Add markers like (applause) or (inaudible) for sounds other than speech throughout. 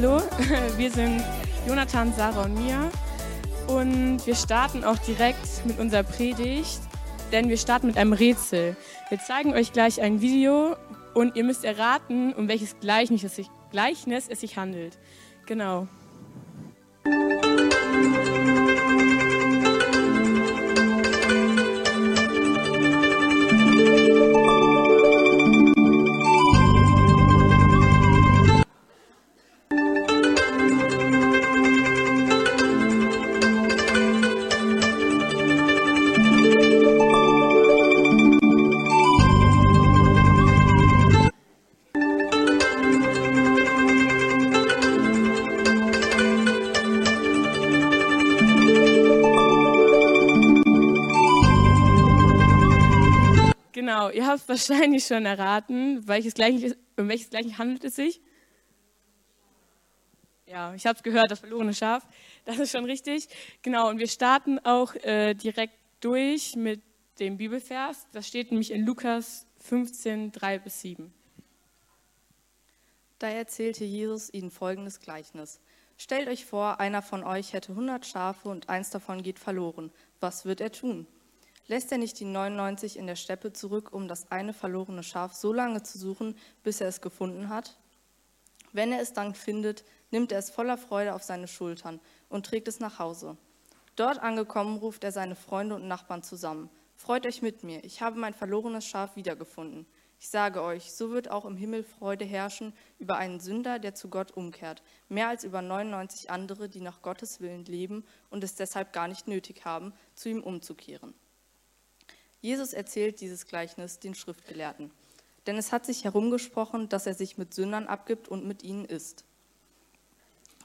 Hallo, (laughs) wir sind Jonathan, Sarah und Mia und wir starten auch direkt mit unserer Predigt, denn wir starten mit einem Rätsel. Wir zeigen euch gleich ein Video und ihr müsst erraten, um welches Gleichnis es sich, Gleichnis es sich handelt. Genau. Wahrscheinlich schon erraten, welches um welches Gleichnis handelt es sich. Ja, ich habe es gehört, das verlorene Schaf. Das ist schon richtig. Genau, und wir starten auch äh, direkt durch mit dem Bibelvers. Das steht nämlich in Lukas 15, 3 bis 7. Da erzählte Jesus ihnen folgendes Gleichnis. Stellt euch vor, einer von euch hätte hundert Schafe und eins davon geht verloren. Was wird er tun? Lässt er nicht die 99 in der Steppe zurück, um das eine verlorene Schaf so lange zu suchen, bis er es gefunden hat? Wenn er es dann findet, nimmt er es voller Freude auf seine Schultern und trägt es nach Hause. Dort angekommen ruft er seine Freunde und Nachbarn zusammen. Freut euch mit mir, ich habe mein verlorenes Schaf wiedergefunden. Ich sage euch, so wird auch im Himmel Freude herrschen über einen Sünder, der zu Gott umkehrt, mehr als über 99 andere, die nach Gottes Willen leben und es deshalb gar nicht nötig haben, zu ihm umzukehren. Jesus erzählt dieses Gleichnis den Schriftgelehrten, denn es hat sich herumgesprochen, dass er sich mit Sündern abgibt und mit ihnen isst.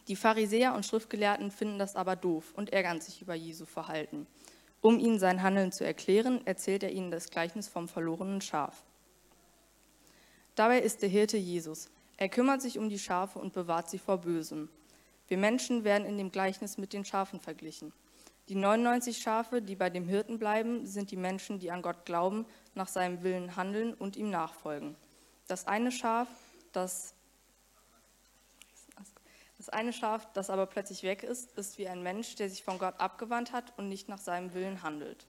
Die Pharisäer und Schriftgelehrten finden das aber doof und ärgern sich über Jesu Verhalten. Um ihnen sein Handeln zu erklären, erzählt er ihnen das Gleichnis vom verlorenen Schaf. Dabei ist der Hirte Jesus. Er kümmert sich um die Schafe und bewahrt sie vor Bösem. Wir Menschen werden in dem Gleichnis mit den Schafen verglichen. Die 99 Schafe, die bei dem Hirten bleiben, sind die Menschen, die an Gott glauben, nach seinem Willen handeln und ihm nachfolgen. Das eine Schaf, das, das eine Schaf, das aber plötzlich weg ist, ist wie ein Mensch, der sich von Gott abgewandt hat und nicht nach seinem Willen handelt.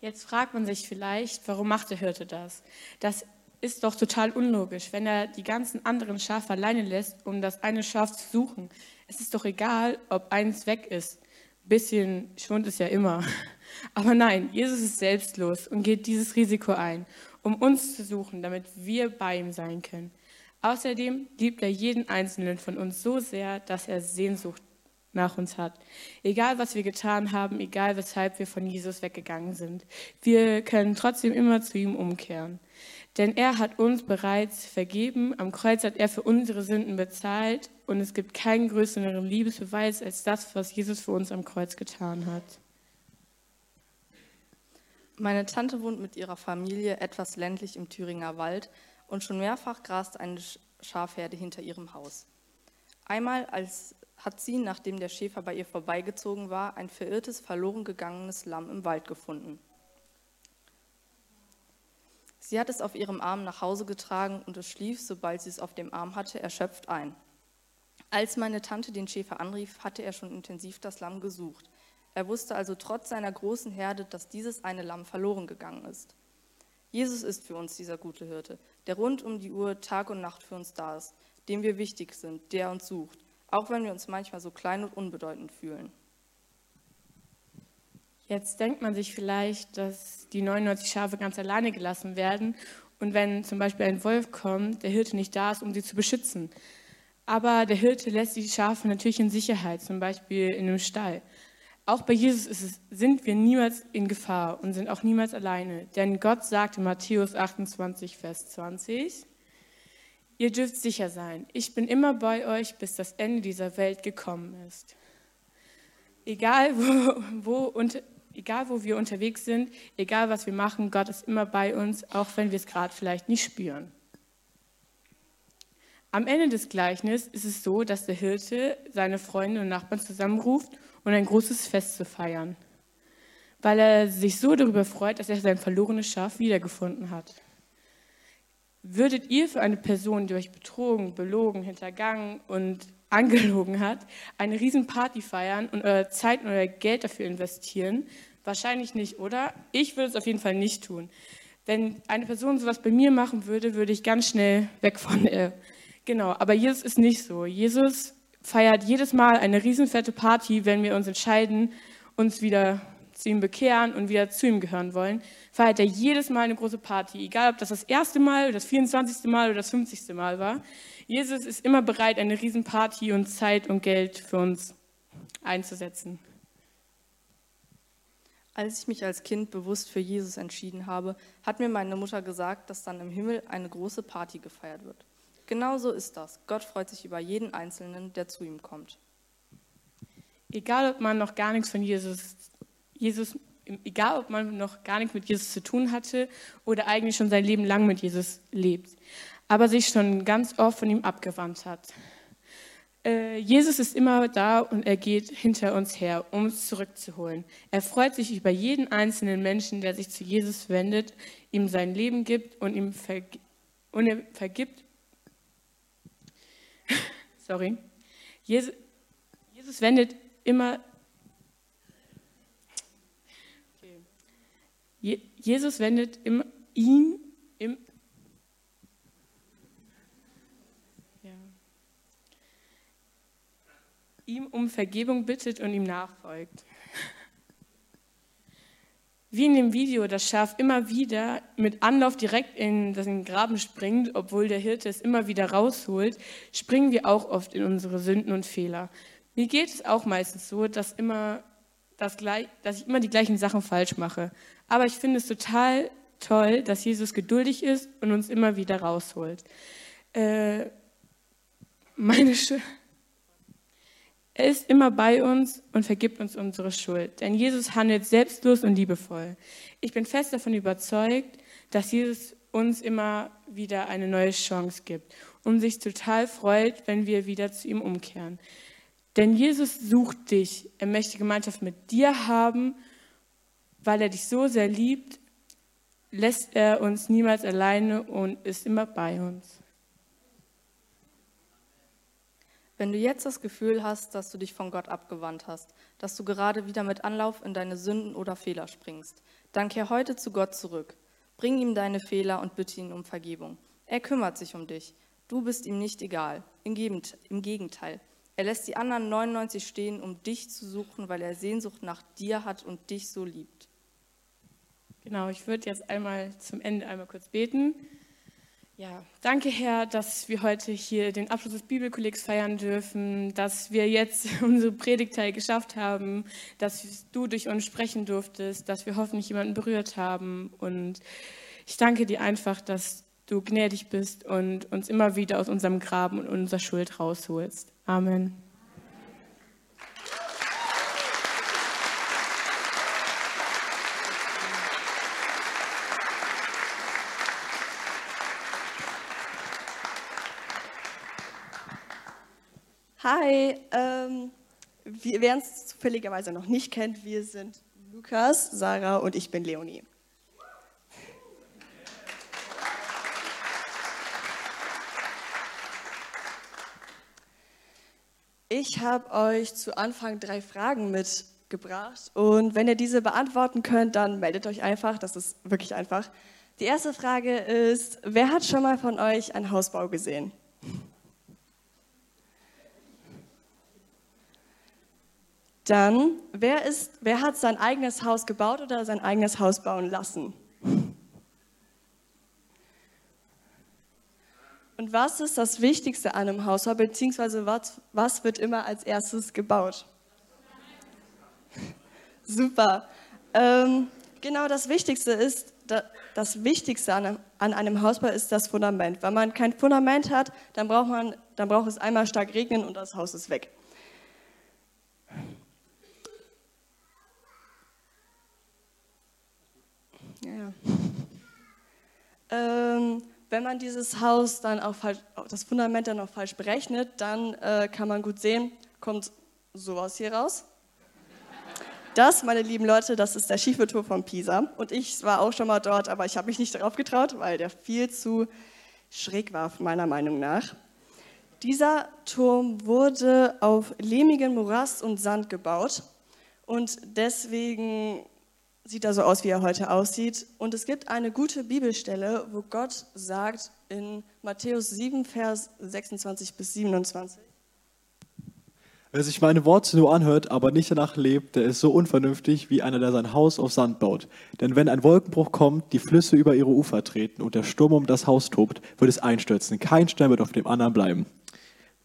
Jetzt fragt man sich vielleicht, warum macht der Hirte das? Das ist doch total unlogisch, wenn er die ganzen anderen Schafe alleine lässt, um das eine Schaf zu suchen. Es ist doch egal, ob eins weg ist bisschen Schwund ist ja immer. (laughs) Aber nein, Jesus ist selbstlos und geht dieses Risiko ein, um uns zu suchen, damit wir bei ihm sein können. Außerdem liebt er jeden einzelnen von uns so sehr, dass er Sehnsucht nach uns hat. Egal, was wir getan haben, egal, weshalb wir von Jesus weggegangen sind, wir können trotzdem immer zu ihm umkehren. Denn er hat uns bereits vergeben, am Kreuz hat er für unsere Sünden bezahlt und es gibt keinen größeren Liebesbeweis als das, was Jesus für uns am Kreuz getan hat. Meine Tante wohnt mit ihrer Familie etwas ländlich im Thüringer Wald und schon mehrfach grast eine Schafherde hinter ihrem Haus. Einmal als hat sie, nachdem der Schäfer bei ihr vorbeigezogen war, ein verirrtes, verloren gegangenes Lamm im Wald gefunden. Sie hat es auf ihrem Arm nach Hause getragen und es schlief, sobald sie es auf dem Arm hatte, erschöpft ein. Als meine Tante den Schäfer anrief, hatte er schon intensiv das Lamm gesucht. Er wusste also trotz seiner großen Herde, dass dieses eine Lamm verloren gegangen ist. Jesus ist für uns dieser gute Hirte, der rund um die Uhr Tag und Nacht für uns da ist, dem wir wichtig sind, der uns sucht, auch wenn wir uns manchmal so klein und unbedeutend fühlen. Jetzt denkt man sich vielleicht, dass die 99 Schafe ganz alleine gelassen werden und wenn zum Beispiel ein Wolf kommt, der Hirte nicht da ist, um sie zu beschützen. Aber der Hirte lässt die Schafe natürlich in Sicherheit, zum Beispiel in einem Stall. Auch bei Jesus es, sind wir niemals in Gefahr und sind auch niemals alleine. Denn Gott sagt in Matthäus 28, Vers 20, ihr dürft sicher sein, ich bin immer bei euch, bis das Ende dieser Welt gekommen ist. Egal (laughs) wo, wo und egal wo wir unterwegs sind, egal was wir machen, Gott ist immer bei uns, auch wenn wir es gerade vielleicht nicht spüren. Am Ende des Gleichnisses ist es so, dass der Hirte seine Freunde und Nachbarn zusammenruft, um ein großes Fest zu feiern, weil er sich so darüber freut, dass er sein verlorenes Schaf wiedergefunden hat. Würdet ihr für eine Person, die euch betrogen, belogen, hintergangen und (laughs) angelogen hat, eine Riesenparty feiern und eure Zeit und euer Geld dafür investieren? Wahrscheinlich nicht, oder? Ich würde es auf jeden Fall nicht tun. Wenn eine Person sowas bei mir machen würde, würde ich ganz schnell weg von ihr. Genau, aber Jesus ist nicht so. Jesus feiert jedes Mal eine riesenfette Party, wenn wir uns entscheiden, uns wieder zu ihm bekehren und wieder zu ihm gehören wollen, feiert er jedes Mal eine große Party, egal ob das das erste Mal, das 24. Mal oder das 50. Mal war. Jesus ist immer bereit, eine Riesenparty und Zeit und Geld für uns einzusetzen. Als ich mich als Kind bewusst für Jesus entschieden habe, hat mir meine Mutter gesagt, dass dann im Himmel eine große Party gefeiert wird. Genau so ist das. Gott freut sich über jeden Einzelnen, der zu ihm kommt. Egal, ob man noch gar nichts von Jesus, Jesus, egal, ob man noch gar nichts mit Jesus zu tun hatte oder eigentlich schon sein Leben lang mit Jesus lebt, aber sich schon ganz oft von ihm abgewandt hat. Äh, Jesus ist immer da und er geht hinter uns her, um uns zurückzuholen. Er freut sich über jeden einzelnen Menschen, der sich zu Jesus wendet, ihm sein Leben gibt und ihm verg und er vergibt. (laughs) Sorry. Jesus, Jesus wendet immer. Je, Jesus wendet immer ihm im, ihm um Vergebung bittet und ihm nachfolgt. Wie in dem Video das Schaf immer wieder mit Anlauf direkt in den Graben springt, obwohl der Hirte es immer wieder rausholt, springen wir auch oft in unsere Sünden und Fehler. Mir geht es auch meistens so, dass, immer das, dass ich immer die gleichen Sachen falsch mache. Aber ich finde es total toll, dass Jesus geduldig ist und uns immer wieder rausholt. Äh, meine, Sch er ist immer bei uns und vergibt uns unsere Schuld. Denn Jesus handelt selbstlos und liebevoll. Ich bin fest davon überzeugt, dass Jesus uns immer wieder eine neue Chance gibt und sich total freut, wenn wir wieder zu ihm umkehren. Denn Jesus sucht dich. Er möchte Gemeinschaft mit dir haben, weil er dich so sehr liebt, lässt er uns niemals alleine und ist immer bei uns. Wenn du jetzt das Gefühl hast, dass du dich von Gott abgewandt hast, dass du gerade wieder mit Anlauf in deine Sünden oder Fehler springst, dann kehr heute zu Gott zurück. Bring ihm deine Fehler und bitte ihn um Vergebung. Er kümmert sich um dich. Du bist ihm nicht egal. Im Gegenteil. Er lässt die anderen 99 stehen, um dich zu suchen, weil er Sehnsucht nach dir hat und dich so liebt. Genau, ich würde jetzt einmal zum Ende einmal kurz beten. Ja, danke Herr, dass wir heute hier den Abschluss des Bibelkollegs feiern dürfen, dass wir jetzt (laughs) unsere Predigtteil geschafft haben, dass du durch uns sprechen durftest, dass wir hoffentlich jemanden berührt haben. Und ich danke dir einfach, dass du gnädig bist und uns immer wieder aus unserem Graben und unserer Schuld rausholst. Amen. Hi, ähm, wer uns zufälligerweise noch nicht kennt, wir sind Lukas, Sarah und ich bin Leonie. Ich habe euch zu Anfang drei Fragen mitgebracht und wenn ihr diese beantworten könnt, dann meldet euch einfach, das ist wirklich einfach. Die erste Frage ist, wer hat schon mal von euch einen Hausbau gesehen? Dann, wer, ist, wer hat sein eigenes Haus gebaut oder sein eigenes Haus bauen lassen? Und was ist das Wichtigste an einem Haus, beziehungsweise was, was wird immer als erstes gebaut? (laughs) Super. Ähm, genau das Wichtigste ist, das Wichtigste an einem, Hausbau ist das Fundament. Wenn man kein Fundament hat, dann braucht, man, dann braucht es einmal stark regnen und das Haus ist weg. Ähm, wenn man dieses Haus dann auch falsch, das Fundament dann auch falsch berechnet, dann äh, kann man gut sehen, kommt sowas hier raus. Das, meine lieben Leute, das ist der Schieferturm von Pisa. Und ich war auch schon mal dort, aber ich habe mich nicht darauf getraut, weil der viel zu schräg war, meiner Meinung nach. Dieser Turm wurde auf lehmigen Morast und Sand gebaut und deswegen sieht er so aus, wie er heute aussieht. Und es gibt eine gute Bibelstelle, wo Gott sagt in Matthäus 7, Vers 26 bis 27. Wer sich meine Worte nur anhört, aber nicht danach lebt, der ist so unvernünftig wie einer, der sein Haus auf Sand baut. Denn wenn ein Wolkenbruch kommt, die Flüsse über ihre Ufer treten und der Sturm um das Haus tobt, wird es einstürzen. Kein Stein wird auf dem anderen bleiben.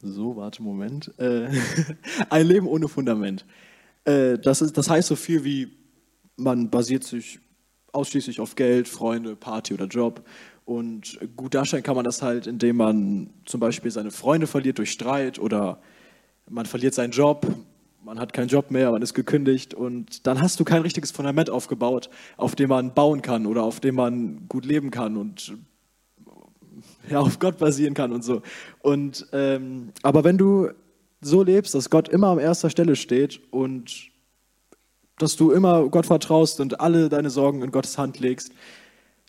So, warte, Moment. Äh, (laughs) ein Leben ohne Fundament. Äh, das, ist, das heißt so viel wie, man basiert sich ausschließlich auf Geld, Freunde, Party oder Job. Und gut darstellen kann man das halt, indem man zum Beispiel seine Freunde verliert durch Streit oder man verliert seinen Job, man hat keinen Job mehr, man ist gekündigt und dann hast du kein richtiges Fundament aufgebaut, auf dem man bauen kann oder auf dem man gut leben kann und ja, auf Gott basieren kann und so. Und, ähm, aber wenn du so lebst, dass Gott immer an erster Stelle steht und dass du immer Gott vertraust und alle deine Sorgen in Gottes Hand legst,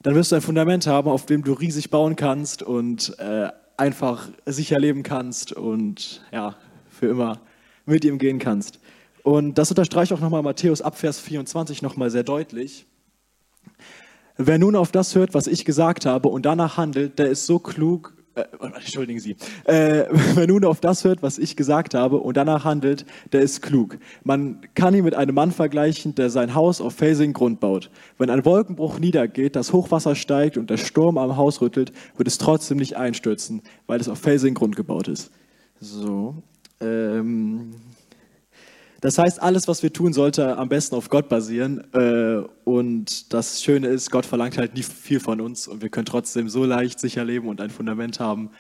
dann wirst du ein Fundament haben, auf dem du riesig bauen kannst und äh, einfach sicher leben kannst und ja, für immer mit ihm gehen kannst. Und das unterstreicht auch nochmal Matthäus ab Vers 24 nochmal sehr deutlich. Wer nun auf das hört, was ich gesagt habe und danach handelt, der ist so klug, äh, entschuldigen Sie, äh, (laughs) wer nun auf das hört, was ich gesagt habe und danach handelt, der ist klug. Man kann ihn mit einem Mann vergleichen, der sein Haus auf felsigen Grund baut. Wenn ein Wolkenbruch niedergeht, das Hochwasser steigt und der Sturm am Haus rüttelt, wird es trotzdem nicht einstürzen, weil es auf felsigen Grund gebaut ist. So, ähm, das heißt, alles, was wir tun, sollte am besten auf Gott basieren. Äh, und das Schöne ist, Gott verlangt halt nie viel von uns und wir können trotzdem so leicht sicher leben und ein Fundament haben,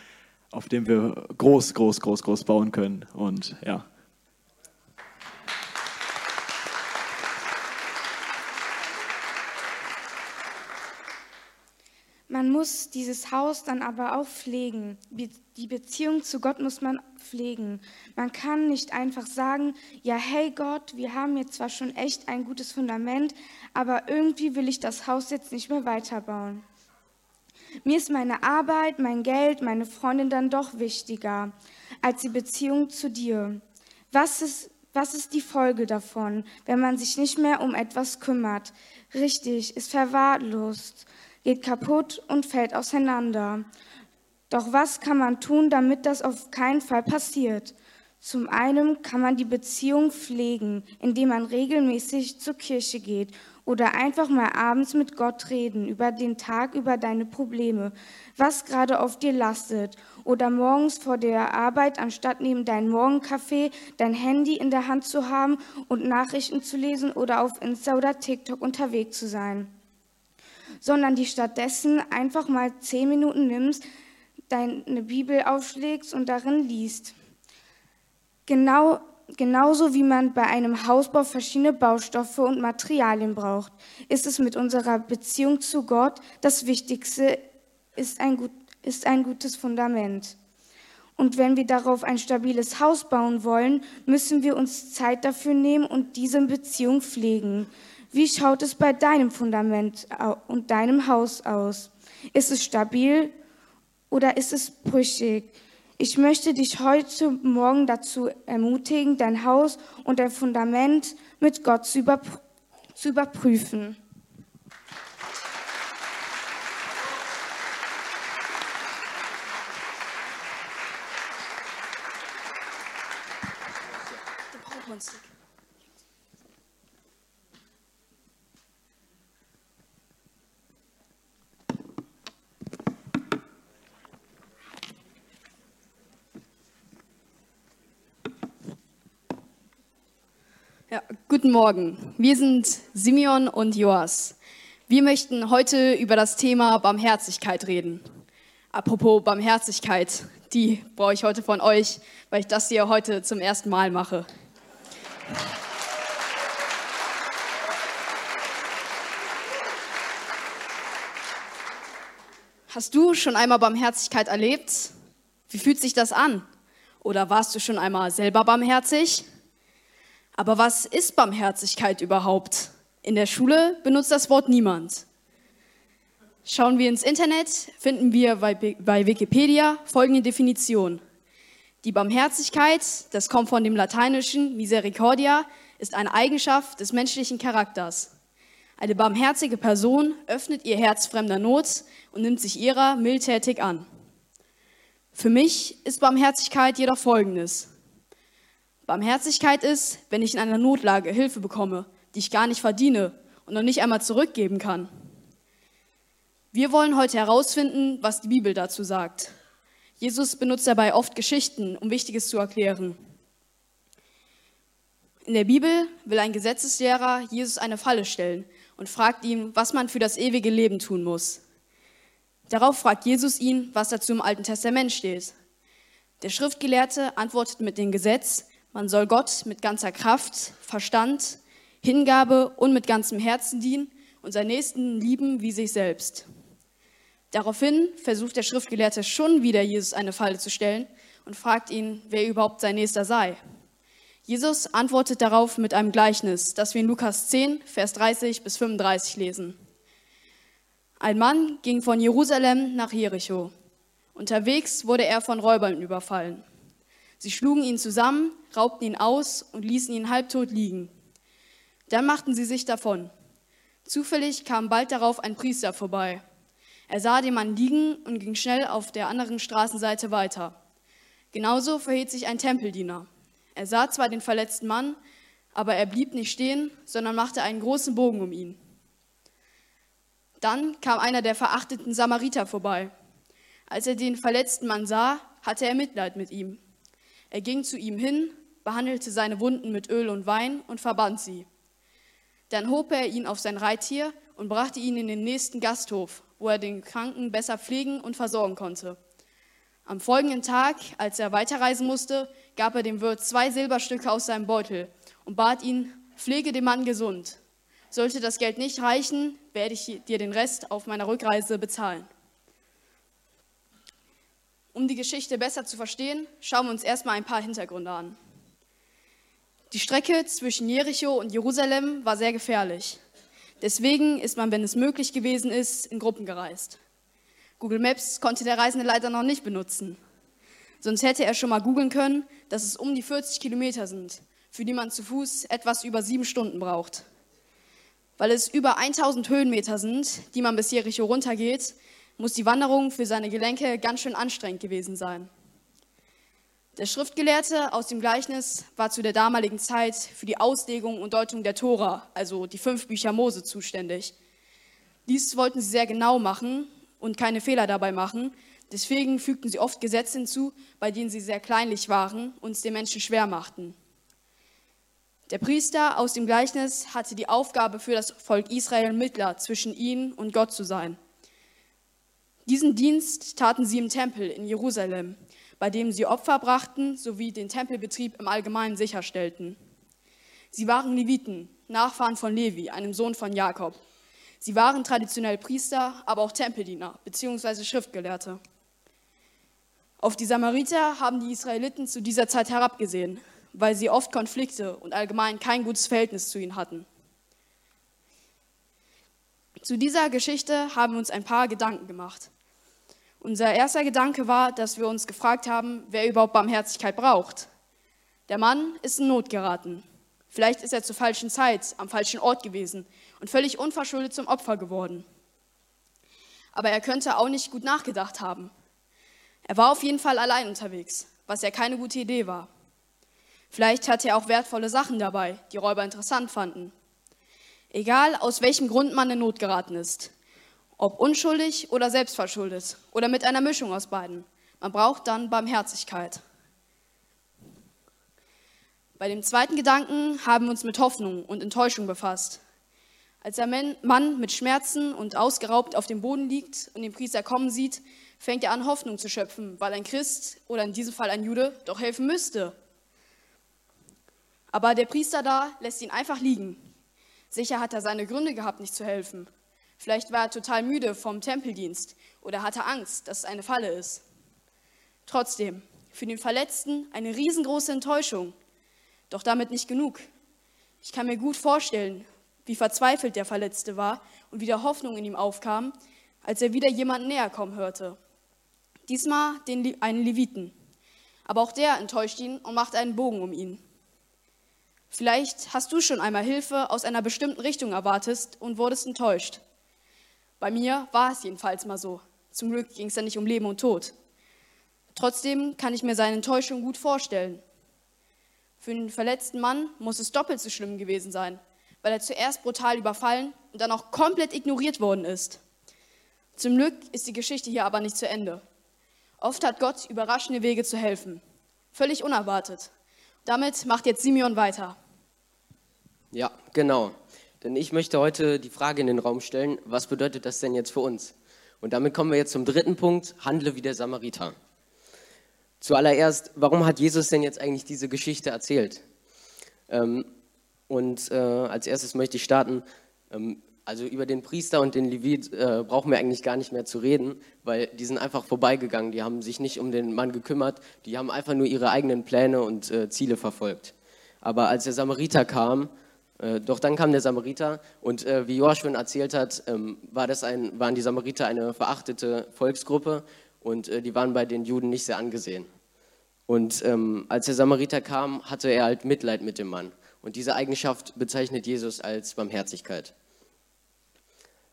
auf dem wir groß, groß, groß, groß bauen können. Und ja. Man muss dieses Haus dann aber auch pflegen. Die Beziehung zu Gott muss man pflegen. Man kann nicht einfach sagen, ja, hey Gott, wir haben jetzt zwar schon echt ein gutes Fundament, aber irgendwie will ich das Haus jetzt nicht mehr weiterbauen. Mir ist meine Arbeit, mein Geld, meine Freundin dann doch wichtiger als die Beziehung zu dir. Was ist, was ist die Folge davon, wenn man sich nicht mehr um etwas kümmert? Richtig, ist verwahrlost geht kaputt und fällt auseinander. Doch was kann man tun, damit das auf keinen Fall passiert? Zum einen kann man die Beziehung pflegen, indem man regelmäßig zur Kirche geht oder einfach mal abends mit Gott reden über den Tag, über deine Probleme, was gerade auf dir lastet. Oder morgens vor der Arbeit, anstatt neben deinem Morgenkaffee dein Handy in der Hand zu haben und Nachrichten zu lesen oder auf Insta oder TikTok unterwegs zu sein sondern die stattdessen einfach mal zehn Minuten nimmst, deine Bibel aufschlägst und darin liest. Genau, genauso wie man bei einem Hausbau verschiedene Baustoffe und Materialien braucht, ist es mit unserer Beziehung zu Gott das Wichtigste, ist ein, gut, ist ein gutes Fundament. Und wenn wir darauf ein stabiles Haus bauen wollen, müssen wir uns Zeit dafür nehmen und diese Beziehung pflegen. Wie schaut es bei deinem Fundament und deinem Haus aus? Ist es stabil oder ist es brüchig? Ich möchte dich heute Morgen dazu ermutigen, dein Haus und dein Fundament mit Gott zu, überpr zu überprüfen. Guten Morgen, wir sind Simeon und Joas. Wir möchten heute über das Thema Barmherzigkeit reden. Apropos Barmherzigkeit, die brauche ich heute von euch, weil ich das hier heute zum ersten Mal mache. Hast du schon einmal Barmherzigkeit erlebt? Wie fühlt sich das an? Oder warst du schon einmal selber barmherzig? Aber was ist Barmherzigkeit überhaupt? In der Schule benutzt das Wort niemand. Schauen wir ins Internet, finden wir bei Wikipedia folgende Definition. Die Barmherzigkeit, das kommt von dem lateinischen Misericordia, ist eine Eigenschaft des menschlichen Charakters. Eine barmherzige Person öffnet ihr Herz fremder Not und nimmt sich ihrer mildtätig an. Für mich ist Barmherzigkeit jedoch Folgendes. Barmherzigkeit ist, wenn ich in einer Notlage Hilfe bekomme, die ich gar nicht verdiene und noch nicht einmal zurückgeben kann. Wir wollen heute herausfinden, was die Bibel dazu sagt. Jesus benutzt dabei oft Geschichten, um Wichtiges zu erklären. In der Bibel will ein Gesetzeslehrer Jesus eine Falle stellen und fragt ihn, was man für das ewige Leben tun muss. Darauf fragt Jesus ihn, was dazu im Alten Testament steht. Der Schriftgelehrte antwortet mit dem Gesetz, man soll Gott mit ganzer Kraft, Verstand, Hingabe und mit ganzem Herzen dienen und seinen Nächsten lieben wie sich selbst. Daraufhin versucht der Schriftgelehrte schon wieder Jesus eine Falle zu stellen und fragt ihn, wer überhaupt sein Nächster sei. Jesus antwortet darauf mit einem Gleichnis, das wir in Lukas 10, Vers 30 bis 35 lesen. Ein Mann ging von Jerusalem nach Jericho. Unterwegs wurde er von Räubern überfallen. Sie schlugen ihn zusammen, raubten ihn aus und ließen ihn halbtot liegen. Dann machten sie sich davon. Zufällig kam bald darauf ein Priester vorbei. Er sah den Mann liegen und ging schnell auf der anderen Straßenseite weiter. Genauso verhielt sich ein Tempeldiener. Er sah zwar den verletzten Mann, aber er blieb nicht stehen, sondern machte einen großen Bogen um ihn. Dann kam einer der verachteten Samariter vorbei. Als er den verletzten Mann sah, hatte er Mitleid mit ihm. Er ging zu ihm hin, behandelte seine Wunden mit Öl und Wein und verband sie. Dann hob er ihn auf sein Reittier und brachte ihn in den nächsten Gasthof, wo er den Kranken besser pflegen und versorgen konnte. Am folgenden Tag, als er weiterreisen musste, gab er dem Wirt zwei Silberstücke aus seinem Beutel und bat ihn, pflege den Mann gesund. Sollte das Geld nicht reichen, werde ich dir den Rest auf meiner Rückreise bezahlen. Um die Geschichte besser zu verstehen, schauen wir uns erstmal ein paar Hintergründe an. Die Strecke zwischen Jericho und Jerusalem war sehr gefährlich. Deswegen ist man, wenn es möglich gewesen ist, in Gruppen gereist. Google Maps konnte der Reisende leider noch nicht benutzen. Sonst hätte er schon mal googeln können, dass es um die 40 Kilometer sind, für die man zu Fuß etwas über sieben Stunden braucht. Weil es über 1000 Höhenmeter sind, die man bis Jericho runtergeht, muss die Wanderung für seine Gelenke ganz schön anstrengend gewesen sein. Der Schriftgelehrte aus dem Gleichnis war zu der damaligen Zeit für die Auslegung und Deutung der Tora, also die fünf Bücher Mose, zuständig. Dies wollten sie sehr genau machen und keine Fehler dabei machen. Deswegen fügten sie oft Gesetze hinzu, bei denen sie sehr kleinlich waren und es den Menschen schwer machten. Der Priester aus dem Gleichnis hatte die Aufgabe für das Volk Israel Mittler zwischen ihnen und Gott zu sein. Diesen Dienst taten sie im Tempel in Jerusalem bei dem sie Opfer brachten sowie den Tempelbetrieb im Allgemeinen sicherstellten. Sie waren Leviten, Nachfahren von Levi, einem Sohn von Jakob. Sie waren traditionell Priester, aber auch Tempeldiener bzw. Schriftgelehrte. Auf die Samariter haben die Israeliten zu dieser Zeit herabgesehen, weil sie oft Konflikte und allgemein kein gutes Verhältnis zu ihnen hatten. Zu dieser Geschichte haben wir uns ein paar Gedanken gemacht. Unser erster Gedanke war, dass wir uns gefragt haben, wer überhaupt Barmherzigkeit braucht. Der Mann ist in Not geraten. Vielleicht ist er zur falschen Zeit am falschen Ort gewesen und völlig unverschuldet zum Opfer geworden. Aber er könnte auch nicht gut nachgedacht haben. Er war auf jeden Fall allein unterwegs, was ja keine gute Idee war. Vielleicht hatte er auch wertvolle Sachen dabei, die Räuber interessant fanden. Egal, aus welchem Grund man in Not geraten ist, ob unschuldig oder selbstverschuldet oder mit einer Mischung aus beiden. Man braucht dann Barmherzigkeit. Bei dem zweiten Gedanken haben wir uns mit Hoffnung und Enttäuschung befasst. Als der Mann mit Schmerzen und ausgeraubt auf dem Boden liegt und den Priester kommen sieht, fängt er an, Hoffnung zu schöpfen, weil ein Christ oder in diesem Fall ein Jude doch helfen müsste. Aber der Priester da lässt ihn einfach liegen. Sicher hat er seine Gründe gehabt, nicht zu helfen. Vielleicht war er total müde vom Tempeldienst oder hatte Angst, dass es eine Falle ist. Trotzdem, für den Verletzten eine riesengroße Enttäuschung. Doch damit nicht genug. Ich kann mir gut vorstellen, wie verzweifelt der Verletzte war und wie der Hoffnung in ihm aufkam, als er wieder jemanden näher kommen hörte. Diesmal den, einen Leviten. Aber auch der enttäuscht ihn und macht einen Bogen um ihn. Vielleicht hast du schon einmal Hilfe aus einer bestimmten Richtung erwartet und wurdest enttäuscht. Bei mir war es jedenfalls mal so. Zum Glück ging es ja nicht um Leben und Tod. Trotzdem kann ich mir seine Enttäuschung gut vorstellen. Für den verletzten Mann muss es doppelt so schlimm gewesen sein, weil er zuerst brutal überfallen und dann auch komplett ignoriert worden ist. Zum Glück ist die Geschichte hier aber nicht zu Ende. Oft hat Gott überraschende Wege zu helfen, völlig unerwartet. Damit macht jetzt Simeon weiter. Ja, genau. Denn ich möchte heute die Frage in den Raum stellen, was bedeutet das denn jetzt für uns? Und damit kommen wir jetzt zum dritten Punkt, handle wie der Samariter. Zuallererst, warum hat Jesus denn jetzt eigentlich diese Geschichte erzählt? Ähm, und äh, als erstes möchte ich starten, ähm, also über den Priester und den Levit äh, brauchen wir eigentlich gar nicht mehr zu reden, weil die sind einfach vorbeigegangen, die haben sich nicht um den Mann gekümmert, die haben einfach nur ihre eigenen Pläne und äh, Ziele verfolgt. Aber als der Samariter kam, doch dann kam der Samariter und äh, wie Joas schon erzählt hat, ähm, war das ein, waren die Samariter eine verachtete Volksgruppe und äh, die waren bei den Juden nicht sehr angesehen. Und ähm, als der Samariter kam, hatte er halt Mitleid mit dem Mann. Und diese Eigenschaft bezeichnet Jesus als Barmherzigkeit.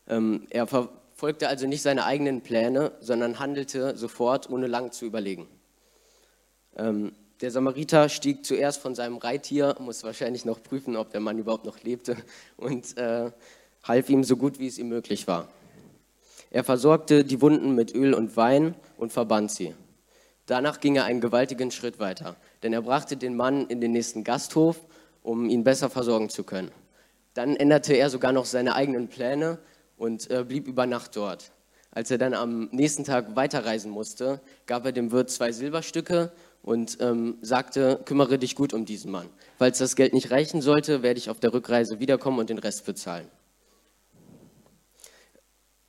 Ähm, er verfolgte also nicht seine eigenen Pläne, sondern handelte sofort, ohne lang zu überlegen. Der Samariter stieg zuerst von seinem Reittier, muss wahrscheinlich noch prüfen, ob der Mann überhaupt noch lebte, und äh, half ihm so gut, wie es ihm möglich war. Er versorgte die Wunden mit Öl und Wein und verband sie. Danach ging er einen gewaltigen Schritt weiter, denn er brachte den Mann in den nächsten Gasthof, um ihn besser versorgen zu können. Dann änderte er sogar noch seine eigenen Pläne und äh, blieb über Nacht dort. Als er dann am nächsten Tag weiterreisen musste, gab er dem Wirt zwei Silberstücke und ähm, sagte, kümmere dich gut um diesen Mann. Falls das Geld nicht reichen sollte, werde ich auf der Rückreise wiederkommen und den Rest bezahlen.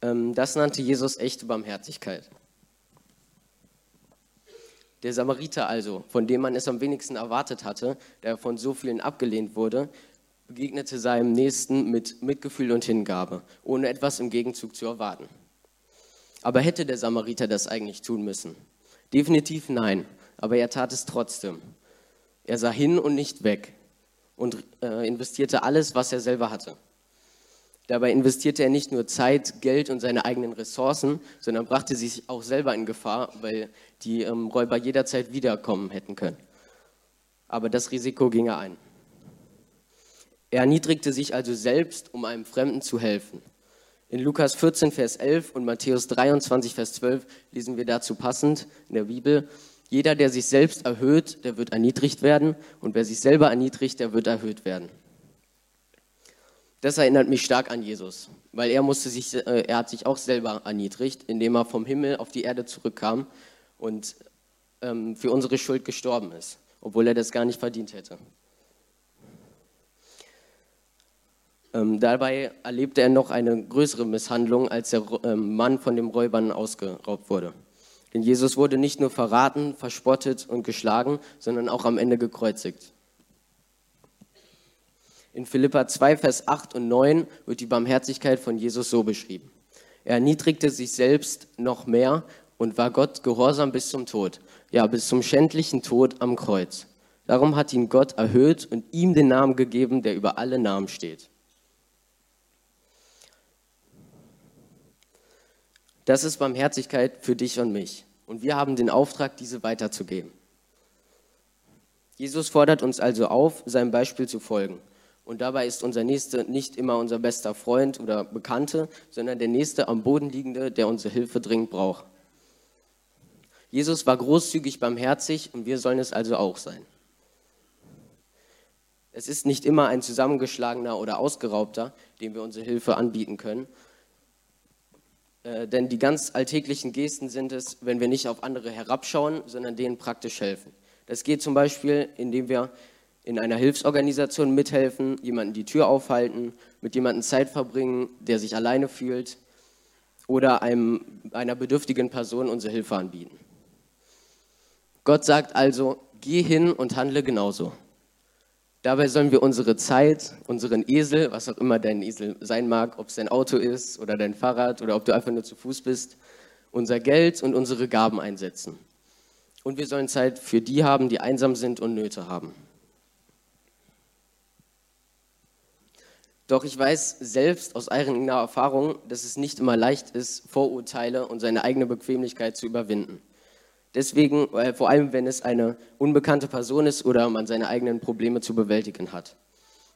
Ähm, das nannte Jesus echte Barmherzigkeit. Der Samariter also, von dem man es am wenigsten erwartet hatte, der von so vielen abgelehnt wurde, begegnete seinem Nächsten mit Mitgefühl und Hingabe, ohne etwas im Gegenzug zu erwarten. Aber hätte der Samariter das eigentlich tun müssen? Definitiv nein, aber er tat es trotzdem. Er sah hin und nicht weg und äh, investierte alles, was er selber hatte. Dabei investierte er nicht nur Zeit, Geld und seine eigenen Ressourcen, sondern brachte sich auch selber in Gefahr, weil die ähm, Räuber jederzeit wiederkommen hätten können. Aber das Risiko ging er ein. Er erniedrigte sich also selbst, um einem Fremden zu helfen. In Lukas 14, Vers 11 und Matthäus 23, Vers 12 lesen wir dazu passend in der Bibel, jeder, der sich selbst erhöht, der wird erniedrigt werden und wer sich selber erniedrigt, der wird erhöht werden. Das erinnert mich stark an Jesus, weil er musste sich, äh, er hat sich auch selber erniedrigt, indem er vom Himmel auf die Erde zurückkam und ähm, für unsere Schuld gestorben ist, obwohl er das gar nicht verdient hätte. Ähm, dabei erlebte er noch eine größere Misshandlung, als der ähm, Mann von den Räubern ausgeraubt wurde. Denn Jesus wurde nicht nur verraten, verspottet und geschlagen, sondern auch am Ende gekreuzigt. In Philippa 2, Vers 8 und 9 wird die Barmherzigkeit von Jesus so beschrieben. Er erniedrigte sich selbst noch mehr und war Gott gehorsam bis zum Tod, ja bis zum schändlichen Tod am Kreuz. Darum hat ihn Gott erhöht und ihm den Namen gegeben, der über alle Namen steht. Das ist Barmherzigkeit für dich und mich. Und wir haben den Auftrag, diese weiterzugeben. Jesus fordert uns also auf, seinem Beispiel zu folgen. Und dabei ist unser Nächster nicht immer unser bester Freund oder Bekannte, sondern der Nächste am Boden liegende, der unsere Hilfe dringend braucht. Jesus war großzügig barmherzig und wir sollen es also auch sein. Es ist nicht immer ein zusammengeschlagener oder ausgeraubter, dem wir unsere Hilfe anbieten können, äh, denn die ganz alltäglichen Gesten sind es, wenn wir nicht auf andere herabschauen, sondern denen praktisch helfen. Das geht zum Beispiel, indem wir in einer Hilfsorganisation mithelfen, jemanden die Tür aufhalten, mit jemandem Zeit verbringen, der sich alleine fühlt oder einem, einer bedürftigen Person unsere Hilfe anbieten. Gott sagt also, geh hin und handle genauso. Dabei sollen wir unsere Zeit, unseren Esel, was auch immer dein Esel sein mag, ob es dein Auto ist oder dein Fahrrad oder ob du einfach nur zu Fuß bist, unser Geld und unsere Gaben einsetzen. Und wir sollen Zeit für die haben, die einsam sind und Nöte haben. Doch ich weiß selbst aus eigener Erfahrung, dass es nicht immer leicht ist, Vorurteile und seine eigene Bequemlichkeit zu überwinden. Deswegen, äh, vor allem wenn es eine unbekannte Person ist oder man seine eigenen Probleme zu bewältigen hat.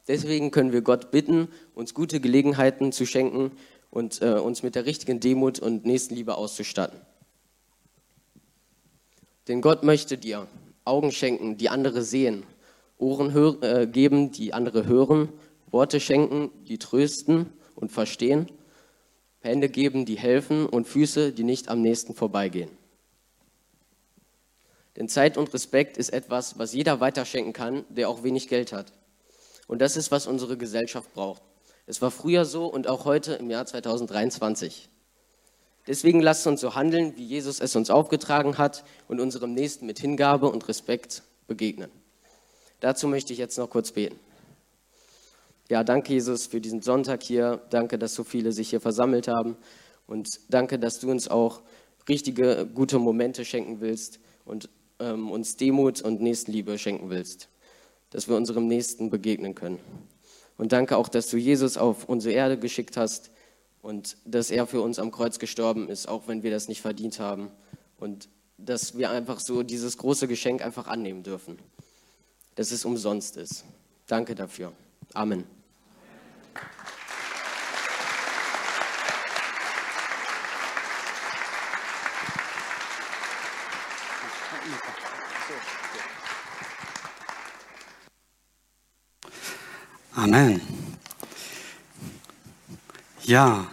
Deswegen können wir Gott bitten, uns gute Gelegenheiten zu schenken und äh, uns mit der richtigen Demut und Nächstenliebe auszustatten. Denn Gott möchte dir Augen schenken, die andere sehen, Ohren äh, geben, die andere hören Worte schenken, die trösten und verstehen, Hände geben, die helfen und Füße, die nicht am nächsten vorbeigehen. Denn Zeit und Respekt ist etwas, was jeder weiterschenken kann, der auch wenig Geld hat. Und das ist, was unsere Gesellschaft braucht. Es war früher so und auch heute im Jahr 2023. Deswegen lasst uns so handeln, wie Jesus es uns aufgetragen hat und unserem Nächsten mit Hingabe und Respekt begegnen. Dazu möchte ich jetzt noch kurz beten. Ja, danke Jesus für diesen Sonntag hier. Danke, dass so viele sich hier versammelt haben. Und danke, dass du uns auch richtige, gute Momente schenken willst und ähm, uns Demut und Nächstenliebe schenken willst. Dass wir unserem Nächsten begegnen können. Und danke auch, dass du Jesus auf unsere Erde geschickt hast und dass er für uns am Kreuz gestorben ist, auch wenn wir das nicht verdient haben. Und dass wir einfach so dieses große Geschenk einfach annehmen dürfen. Dass es umsonst ist. Danke dafür. Amen. Amen. Ja,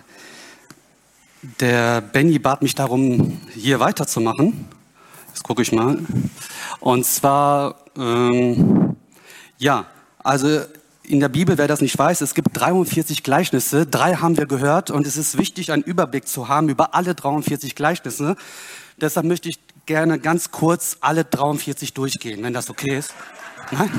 der Benny bat mich darum, hier weiterzumachen. Jetzt gucke ich mal. Und zwar, ähm, ja, also in der Bibel, wer das nicht weiß, es gibt 43 Gleichnisse. Drei haben wir gehört und es ist wichtig, einen Überblick zu haben über alle 43 Gleichnisse. Deshalb möchte ich gerne ganz kurz alle 43 durchgehen, wenn das okay ist. Nein?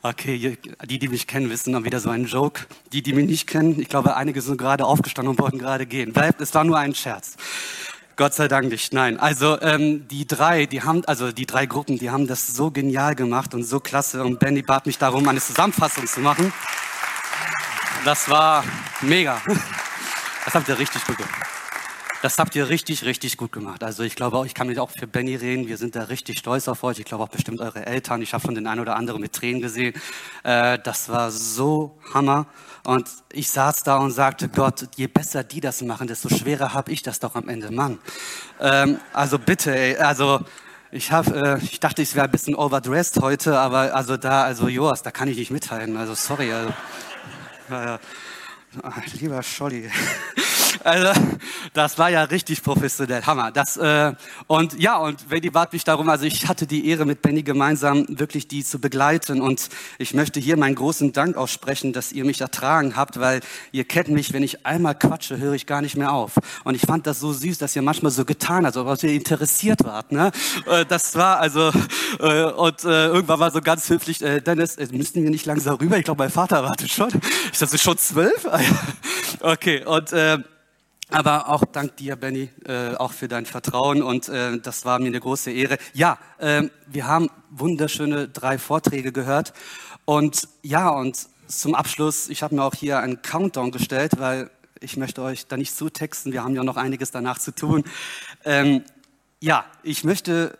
Okay, die, die mich kennen, wissen dann wieder so einen Joke. Die, die mich nicht kennen, ich glaube, einige sind gerade aufgestanden und wollten gerade gehen. Bleibt, es war nur ein Scherz. Gott sei Dank nicht. Nein, also ähm, die drei, die haben, also die drei Gruppen, die haben das so genial gemacht und so klasse. Und Benny bat mich darum, eine Zusammenfassung zu machen. Das war mega. (laughs) Das habt ihr richtig gut gemacht. Das habt ihr richtig, richtig gut gemacht. Also ich glaube ich kann mich auch für Benny reden. Wir sind da richtig stolz auf euch. Ich glaube auch bestimmt eure Eltern. Ich habe schon den einen oder anderen mit Tränen gesehen. Äh, das war so Hammer. Und ich saß da und sagte, Gott, je besser die das machen, desto schwerer habe ich das doch am Ende. Mann. Ähm, also bitte, ey, also ich habe, äh, ich dachte, ich wäre ein bisschen overdressed heute, aber also da, also Joas, da kann ich nicht mitteilen. Also sorry. Also, äh, lieber Scholli. (laughs) Also, das war ja richtig professionell, Hammer. Das, äh, und ja, und Wendy bat mich darum, also ich hatte die Ehre, mit Benny gemeinsam wirklich die zu begleiten. Und ich möchte hier meinen großen Dank aussprechen, dass ihr mich ertragen habt, weil ihr kennt mich, wenn ich einmal quatsche, höre ich gar nicht mehr auf. Und ich fand das so süß, dass ihr manchmal so getan habt, als ihr interessiert wart. Ne? Äh, das war also, äh, und äh, irgendwann war so ganz höflich, äh, Dennis, äh, müssten wir nicht langsam rüber? Ich glaube, mein Vater wartet schon. Ich dachte, schon zwölf? (laughs) okay, und äh, aber auch dank dir, Benny, äh, auch für dein Vertrauen und äh, das war mir eine große Ehre. Ja, äh, wir haben wunderschöne drei Vorträge gehört und ja, und zum Abschluss, ich habe mir auch hier einen Countdown gestellt, weil ich möchte euch da nicht zutexten, wir haben ja noch einiges danach zu tun. Ähm, ja, ich möchte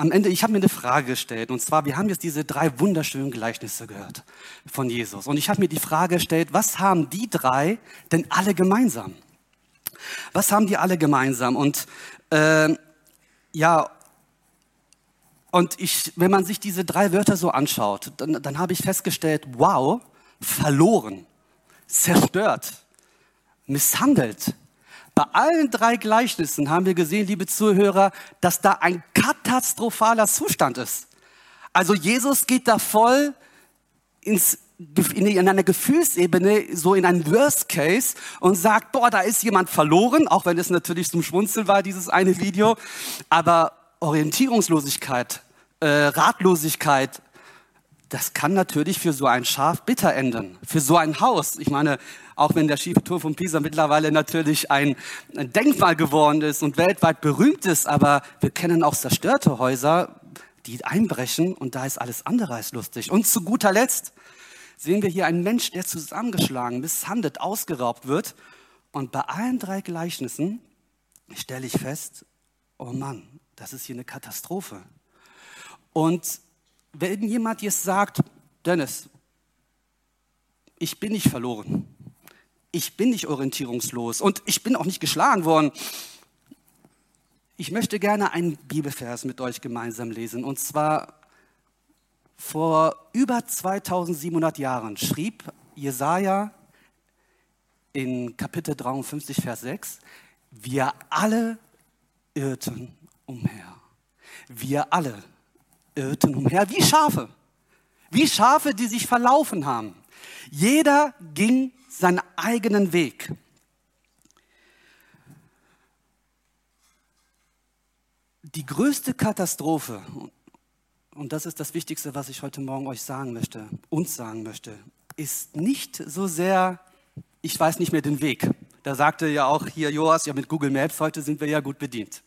am Ende, ich habe mir eine Frage gestellt und zwar, wir haben jetzt diese drei wunderschönen Gleichnisse gehört von Jesus und ich habe mir die Frage gestellt, was haben die drei denn alle gemeinsam? Was haben die alle gemeinsam? Und äh, ja, und ich, wenn man sich diese drei Wörter so anschaut, dann, dann habe ich festgestellt, wow, verloren, zerstört, misshandelt, bei allen drei Gleichnissen haben wir gesehen, liebe Zuhörer, dass da ein katastrophaler Zustand ist. Also Jesus geht da voll ins, in eine Gefühlsebene, so in einen Worst Case und sagt, boah, da ist jemand verloren, auch wenn es natürlich zum Schmunzeln war, dieses eine Video. Aber Orientierungslosigkeit, äh, Ratlosigkeit, das kann natürlich für so ein Schaf bitter enden, für so ein Haus. Ich meine, auch wenn der schiefe Turm von Pisa mittlerweile natürlich ein, Denkmal geworden ist und weltweit berühmt ist, aber wir kennen auch zerstörte Häuser, die einbrechen und da ist alles andere als lustig. Und zu guter Letzt sehen wir hier einen Mensch, der zusammengeschlagen, misshandelt, ausgeraubt wird. Und bei allen drei Gleichnissen stelle ich fest, oh Mann, das ist hier eine Katastrophe. Und wenn jemand jetzt sagt, Dennis, ich bin nicht verloren, ich bin nicht orientierungslos und ich bin auch nicht geschlagen worden, ich möchte gerne einen Bibelvers mit euch gemeinsam lesen. Und zwar vor über 2700 Jahren schrieb Jesaja in Kapitel 53, Vers 6, wir alle irrten umher. Wir alle irrten umher wie Schafe. Wie Schafe, die sich verlaufen haben. Jeder ging seinen eigenen Weg. Die größte Katastrophe, und das ist das Wichtigste, was ich heute Morgen euch sagen möchte, uns sagen möchte, ist nicht so sehr, ich weiß nicht mehr den Weg. Da sagte ja auch hier Joas, ja mit Google Maps, heute sind wir ja gut bedient.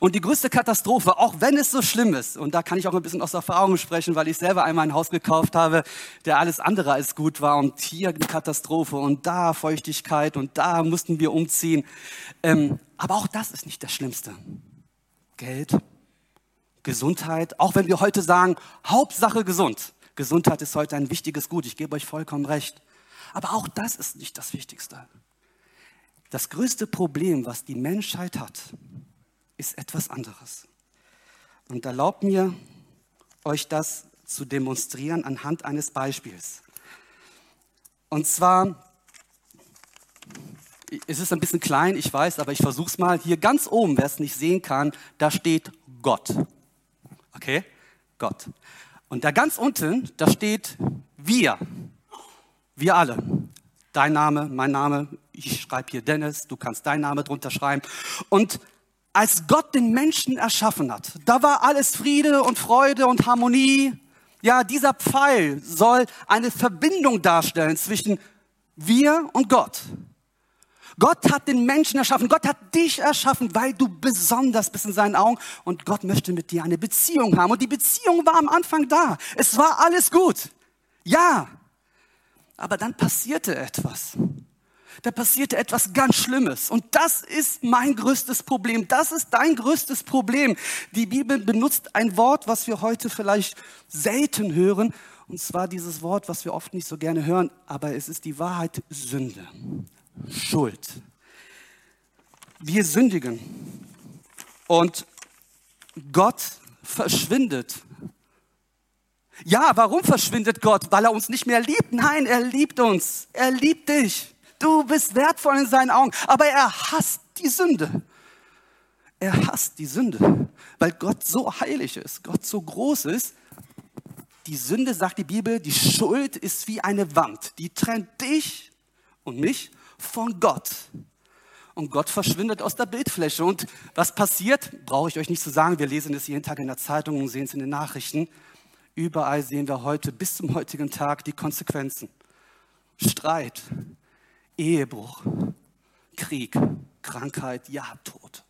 Und die größte Katastrophe, auch wenn es so schlimm ist, und da kann ich auch ein bisschen aus Erfahrung sprechen, weil ich selber einmal ein Haus gekauft habe, der alles andere als gut war und hier eine Katastrophe und da Feuchtigkeit und da mussten wir umziehen. Ähm, aber auch das ist nicht das Schlimmste. Geld, Gesundheit, auch wenn wir heute sagen, Hauptsache gesund. Gesundheit ist heute ein wichtiges Gut, ich gebe euch vollkommen recht. Aber auch das ist nicht das Wichtigste. Das größte Problem, was die Menschheit hat, ist etwas anderes. Und erlaubt mir, euch das zu demonstrieren anhand eines Beispiels. Und zwar, es ist ein bisschen klein, ich weiß, aber ich versuche es mal. Hier ganz oben, wer es nicht sehen kann, da steht Gott. Okay? Gott. Und da ganz unten, da steht wir. Wir alle. Dein Name, mein Name, ich schreibe hier Dennis, du kannst deinen Namen drunter schreiben. Und als Gott den Menschen erschaffen hat, da war alles Friede und Freude und Harmonie. Ja, dieser Pfeil soll eine Verbindung darstellen zwischen wir und Gott. Gott hat den Menschen erschaffen, Gott hat dich erschaffen, weil du besonders bist in seinen Augen und Gott möchte mit dir eine Beziehung haben. Und die Beziehung war am Anfang da. Es war alles gut. Ja. Aber dann passierte etwas da passierte etwas ganz Schlimmes. Und das ist mein größtes Problem. Das ist dein größtes Problem. Die Bibel benutzt ein Wort, was wir heute vielleicht selten hören. Und zwar dieses Wort, was wir oft nicht so gerne hören, aber es ist die Wahrheit Sünde. Schuld. Wir sündigen. Und Gott verschwindet. Ja, warum verschwindet Gott? Weil er uns nicht mehr liebt? Nein, er liebt uns. Er liebt dich. Du bist wertvoll in seinen Augen. Aber er hasst die Sünde. Er hasst die Sünde, weil Gott so heilig ist, Gott so groß ist. Die Sünde, sagt die Bibel, die Schuld ist wie eine Wand, die trennt dich und mich von Gott. Und Gott verschwindet aus der Bildfläche. Und was passiert, brauche ich euch nicht zu sagen, wir lesen es jeden Tag in der Zeitung und sehen es in den Nachrichten. Überall sehen wir heute bis zum heutigen Tag die Konsequenzen. Streit, Ehebruch, Krieg, Krankheit, ja, Tod.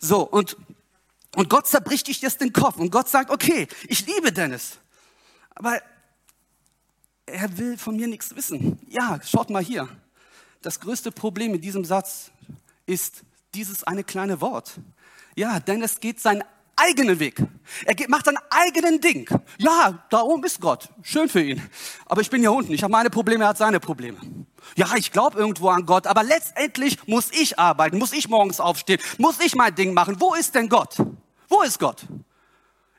So, und, und Gott zerbricht dich jetzt den Kopf und Gott sagt, okay, ich liebe Dennis, aber er will von mir nichts wissen. Ja, schaut mal hier. Das größte Problem in diesem Satz ist dieses eine kleine Wort. Ja, Dennis geht sein eigenen Weg. Er macht sein eigenen Ding. Ja, da oben ist Gott. Schön für ihn. Aber ich bin hier unten. Ich habe meine Probleme, er hat seine Probleme. Ja, ich glaube irgendwo an Gott, aber letztendlich muss ich arbeiten, muss ich morgens aufstehen, muss ich mein Ding machen. Wo ist denn Gott? Wo ist Gott?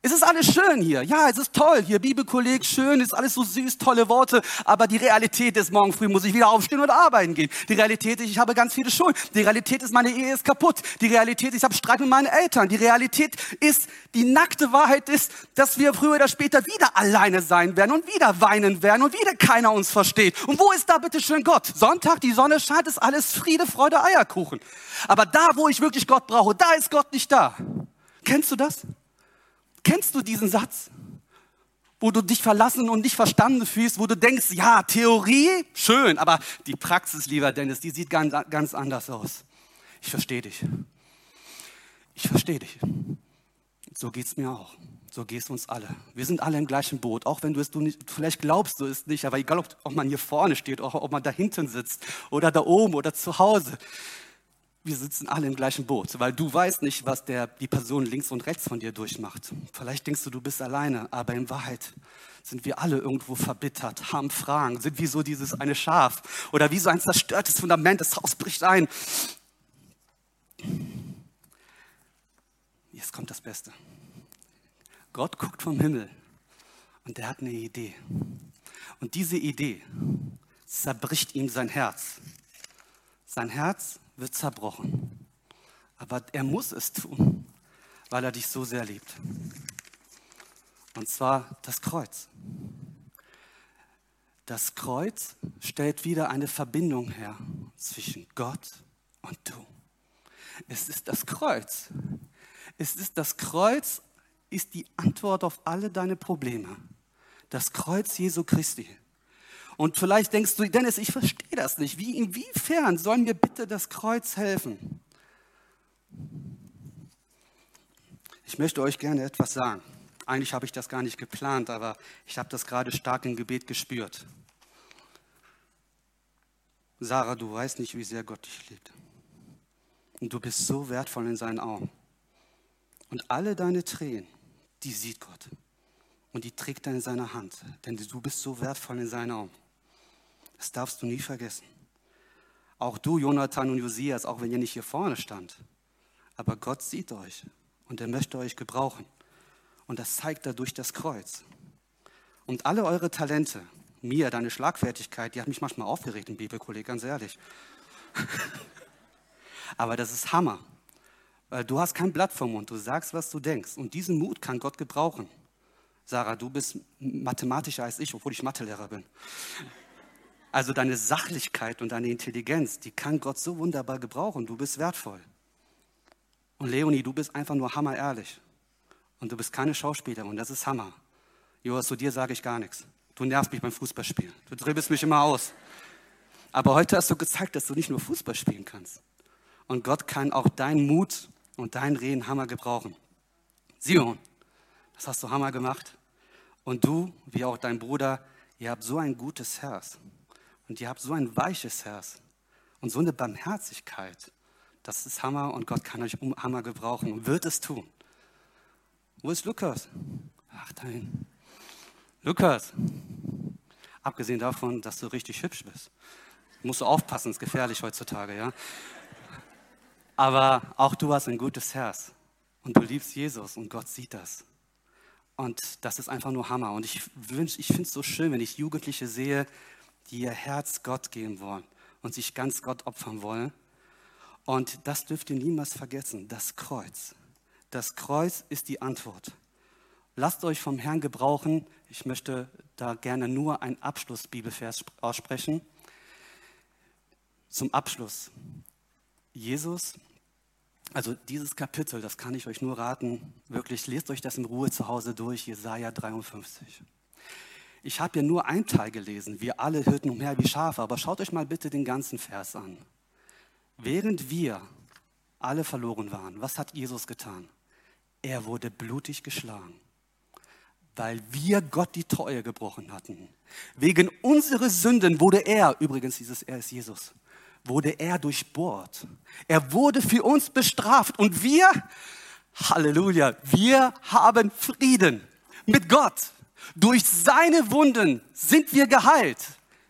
Es ist alles schön hier. Ja, es ist toll. Hier, Bibelkolleg, schön, ist alles so süß, tolle Worte. Aber die Realität ist, morgen früh muss ich wieder aufstehen und arbeiten gehen. Die Realität ist, ich habe ganz viele Schulden. Die Realität ist, meine Ehe ist kaputt. Die Realität ist, ich habe Streit mit meinen Eltern. Die Realität ist, die nackte Wahrheit ist, dass wir früher oder später wieder alleine sein werden und wieder weinen werden und wieder keiner uns versteht. Und wo ist da bitte schön Gott? Sonntag, die Sonne scheint, ist alles Friede, Freude, Eierkuchen. Aber da, wo ich wirklich Gott brauche, da ist Gott nicht da. Kennst du das? Kennst du diesen Satz? Wo du dich verlassen und nicht verstanden fühlst, wo du denkst, ja, Theorie, schön, aber die Praxis, lieber Dennis, die sieht ganz, ganz anders aus. Ich verstehe dich. Ich verstehe dich. So geht es mir auch. So geht es uns alle. Wir sind alle im gleichen Boot, auch wenn du es du nicht, vielleicht glaubst du es nicht, aber egal, ob, ob man hier vorne steht, ob man da hinten sitzt oder da oben oder zu Hause. Wir sitzen alle im gleichen Boot, weil du weißt nicht, was der, die Person links und rechts von dir durchmacht. Vielleicht denkst du, du bist alleine, aber in Wahrheit sind wir alle irgendwo verbittert, haben Fragen, sind wie so dieses eine Schaf oder wie so ein zerstörtes Fundament, das Haus bricht ein. Jetzt kommt das Beste. Gott guckt vom Himmel und er hat eine Idee. Und diese Idee zerbricht ihm sein Herz. Sein Herz wird zerbrochen. Aber er muss es tun, weil er dich so sehr liebt. Und zwar das Kreuz. Das Kreuz stellt wieder eine Verbindung her zwischen Gott und du. Es ist das Kreuz. Es ist das Kreuz ist die Antwort auf alle deine Probleme. Das Kreuz Jesu Christi. Und vielleicht denkst du, Dennis, ich verstehe das nicht. Wie, inwiefern soll mir bitte das Kreuz helfen? Ich möchte euch gerne etwas sagen. Eigentlich habe ich das gar nicht geplant, aber ich habe das gerade stark im Gebet gespürt. Sarah, du weißt nicht, wie sehr Gott dich liebt. Und du bist so wertvoll in seinen Augen. Und alle deine Tränen, die sieht Gott. Und die trägt er in seiner Hand. Denn du bist so wertvoll in seinen Augen. Das darfst du nie vergessen. Auch du, Jonathan und Josias, auch wenn ihr nicht hier vorne stand. Aber Gott sieht euch und er möchte euch gebrauchen. Und das zeigt er durch das Kreuz. Und alle eure Talente, mir, deine Schlagfertigkeit, die hat mich manchmal aufgeregt im Bibelkolleg, ganz ehrlich. (laughs) Aber das ist Hammer. Du hast kein Blatt vom Mund, du sagst, was du denkst. Und diesen Mut kann Gott gebrauchen. Sarah, du bist mathematischer als ich, obwohl ich Mathelehrer bin. Also deine Sachlichkeit und deine Intelligenz, die kann Gott so wunderbar gebrauchen. Du bist wertvoll. Und Leonie, du bist einfach nur hammerehrlich. Und du bist keine Schauspielerin, das ist Hammer. Joas, zu dir sage ich gar nichts. Du nervst mich beim Fußballspielen. Du dribbelst mich immer aus. Aber heute hast du gezeigt, dass du nicht nur Fußball spielen kannst. Und Gott kann auch deinen Mut und dein Reden Hammer gebrauchen. Sion, das hast du Hammer gemacht. Und du, wie auch dein Bruder, ihr habt so ein gutes Herz. Und ihr habt so ein weiches Herz und so eine Barmherzigkeit. Das ist Hammer und Gott kann euch um Hammer gebrauchen und wird es tun. Wo ist Lukas? Ach, dahin. Lukas, abgesehen davon, dass du richtig hübsch bist, musst du aufpassen, ist gefährlich heutzutage, ja. Aber auch du hast ein gutes Herz und du liebst Jesus und Gott sieht das. Und das ist einfach nur Hammer. Und ich, wünsch, ich finde es so schön, wenn ich Jugendliche sehe, die ihr Herz Gott geben wollen und sich ganz Gott opfern wollen. Und das dürft ihr niemals vergessen, das Kreuz. Das Kreuz ist die Antwort. Lasst euch vom Herrn gebrauchen. Ich möchte da gerne nur einen Abschlussbibelvers aussprechen. Zum Abschluss. Jesus also dieses Kapitel, das kann ich euch nur raten, wirklich lest euch das in Ruhe zu Hause durch, Jesaja 53. Ich habe ja nur einen Teil gelesen, wir alle hörten umher wie Schafe, aber schaut euch mal bitte den ganzen Vers an. Während wir alle verloren waren, was hat Jesus getan? Er wurde blutig geschlagen, weil wir Gott die Treue gebrochen hatten. Wegen unserer Sünden wurde er, übrigens dieses Er ist Jesus, wurde er durchbohrt. Er wurde für uns bestraft und wir, Halleluja, wir haben Frieden mit Gott. Durch seine Wunden sind wir geheilt.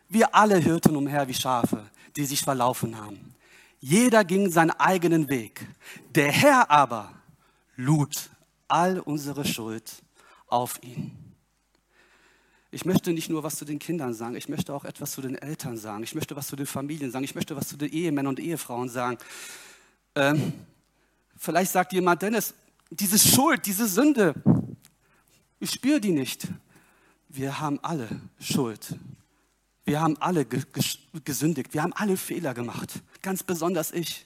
Wir alle hörten umher wie Schafe, die sich verlaufen haben. Jeder ging seinen eigenen Weg. Der Herr aber lud all unsere Schuld auf ihn. Ich möchte nicht nur was zu den Kindern sagen, ich möchte auch etwas zu den Eltern sagen, ich möchte was zu den Familien sagen, ich möchte was zu den Ehemännern und Ehefrauen sagen. Ähm, vielleicht sagt jemand, Dennis, diese Schuld, diese Sünde, ich spüre die nicht. Wir haben alle Schuld. Wir haben alle gesündigt. Wir haben alle Fehler gemacht. Ganz besonders ich.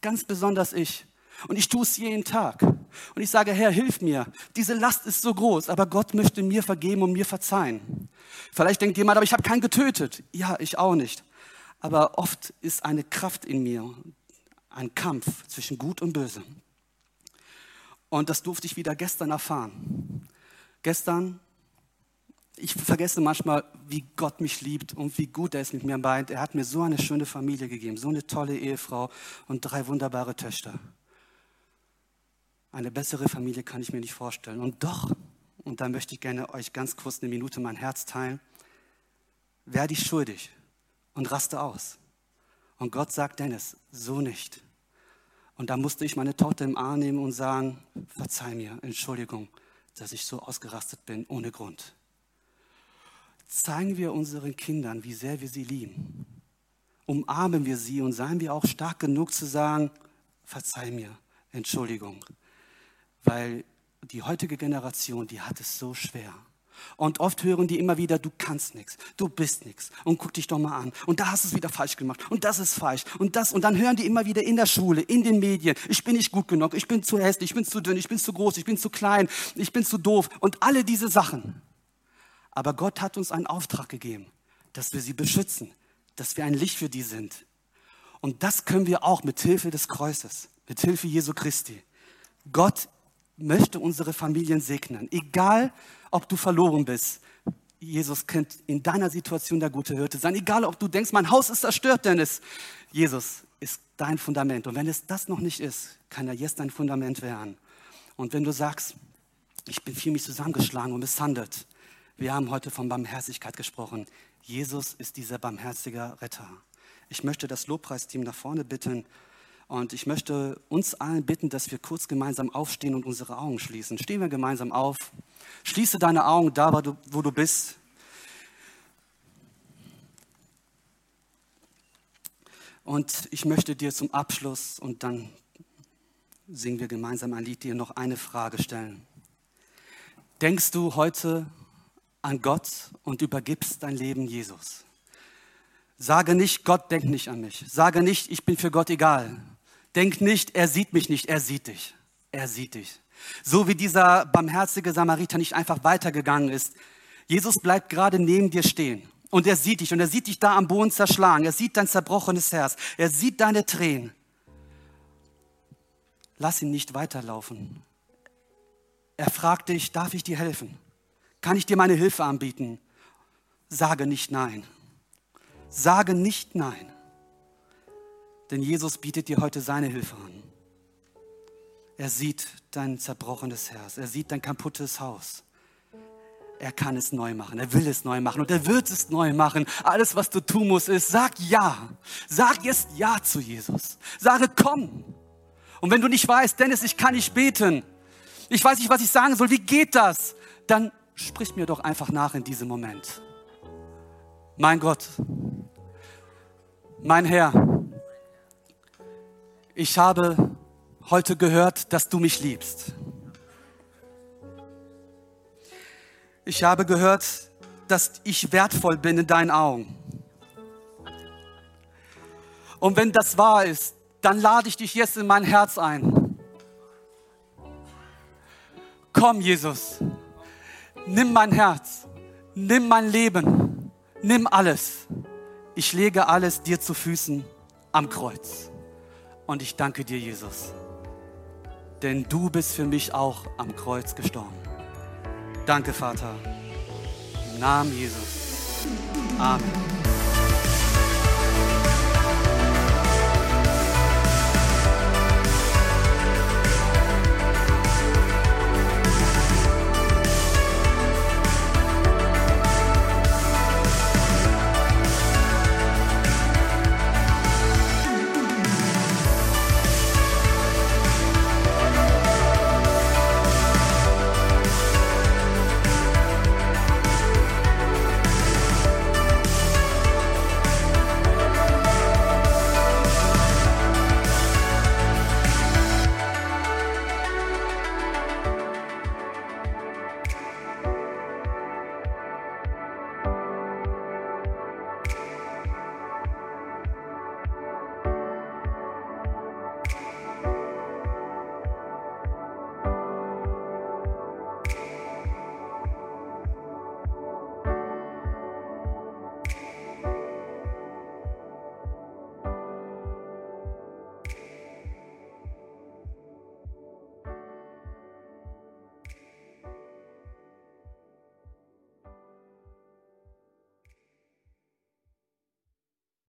Ganz besonders ich. Und ich tue es jeden Tag. Und ich sage, Herr, hilf mir. Diese Last ist so groß, aber Gott möchte mir vergeben und mir verzeihen. Vielleicht denkt jemand, aber ich habe keinen getötet. Ja, ich auch nicht. Aber oft ist eine Kraft in mir, ein Kampf zwischen Gut und Böse. Und das durfte ich wieder gestern erfahren. Gestern, ich vergesse manchmal, wie Gott mich liebt und wie gut er ist mit mir meint. Er hat mir so eine schöne Familie gegeben, so eine tolle Ehefrau und drei wunderbare Töchter. Eine bessere Familie kann ich mir nicht vorstellen. Und doch, und da möchte ich gerne euch ganz kurz eine Minute mein Herz teilen, werde ich schuldig und raste aus. Und Gott sagt, Dennis, so nicht. Und da musste ich meine Tochter im Arm nehmen und sagen, verzeih mir, Entschuldigung, dass ich so ausgerastet bin ohne Grund. Zeigen wir unseren Kindern, wie sehr wir sie lieben. Umarmen wir sie und seien wir auch stark genug zu sagen, verzeih mir, Entschuldigung. Weil die heutige Generation, die hat es so schwer. Und oft hören die immer wieder, du kannst nichts, du bist nichts und guck dich doch mal an. Und da hast du es wieder falsch gemacht und das ist falsch und das. Und dann hören die immer wieder in der Schule, in den Medien, ich bin nicht gut genug, ich bin zu hässlich, ich bin zu dünn, ich bin zu groß, ich bin zu klein, ich bin zu doof und alle diese Sachen. Aber Gott hat uns einen Auftrag gegeben, dass wir sie beschützen, dass wir ein Licht für die sind. Und das können wir auch mit Hilfe des Kreuzes, mit Hilfe Jesu Christi. Gott möchte unsere Familien segnen, egal ob du verloren bist. Jesus kennt in deiner Situation der gute Hirte sein. Egal, ob du denkst, mein Haus ist zerstört, Dennis. Jesus ist dein Fundament. Und wenn es das noch nicht ist, kann er jetzt dein Fundament werden. Und wenn du sagst, ich bin viel mich zusammengeschlagen und misshandelt. Wir haben heute von Barmherzigkeit gesprochen. Jesus ist dieser barmherzige Retter. Ich möchte das Lobpreisteam nach vorne bitten. Und ich möchte uns allen bitten, dass wir kurz gemeinsam aufstehen und unsere Augen schließen. Stehen wir gemeinsam auf. Schließe deine Augen da, wo du, bist. Und ich möchte dir zum Abschluss und dann singen wir gemeinsam ein Lied, dir noch eine Frage stellen. Denkst du heute an Gott und übergibst dein Leben Jesus? Sage nicht, Gott denkt nicht an mich. Sage nicht, ich bin für Gott egal. Denk nicht, er sieht mich nicht, er sieht dich. Er sieht dich. So wie dieser barmherzige Samariter nicht einfach weitergegangen ist. Jesus bleibt gerade neben dir stehen und er sieht dich und er sieht dich da am Boden zerschlagen. Er sieht dein zerbrochenes Herz. Er sieht deine Tränen. Lass ihn nicht weiterlaufen. Er fragt dich, darf ich dir helfen? Kann ich dir meine Hilfe anbieten? Sage nicht nein. Sage nicht nein. Denn Jesus bietet dir heute seine Hilfe an. Er sieht dein zerbrochenes Herz. Er sieht dein kaputtes Haus. Er kann es neu machen. Er will es neu machen und er wird es neu machen. Alles, was du tun musst, ist, sag ja. Sag jetzt ja zu Jesus. Sage, komm. Und wenn du nicht weißt, Dennis, ich kann nicht beten. Ich weiß nicht, was ich sagen soll. Wie geht das? Dann sprich mir doch einfach nach in diesem Moment. Mein Gott, mein Herr, ich habe heute gehört, dass du mich liebst. Ich habe gehört, dass ich wertvoll bin in deinen Augen. Und wenn das wahr ist, dann lade ich dich jetzt in mein Herz ein. Komm, Jesus, nimm mein Herz, nimm mein Leben, nimm alles. Ich lege alles dir zu Füßen am Kreuz. Und ich danke dir, Jesus, denn du bist für mich auch am Kreuz gestorben. Danke, Vater. Im Namen Jesus. Amen.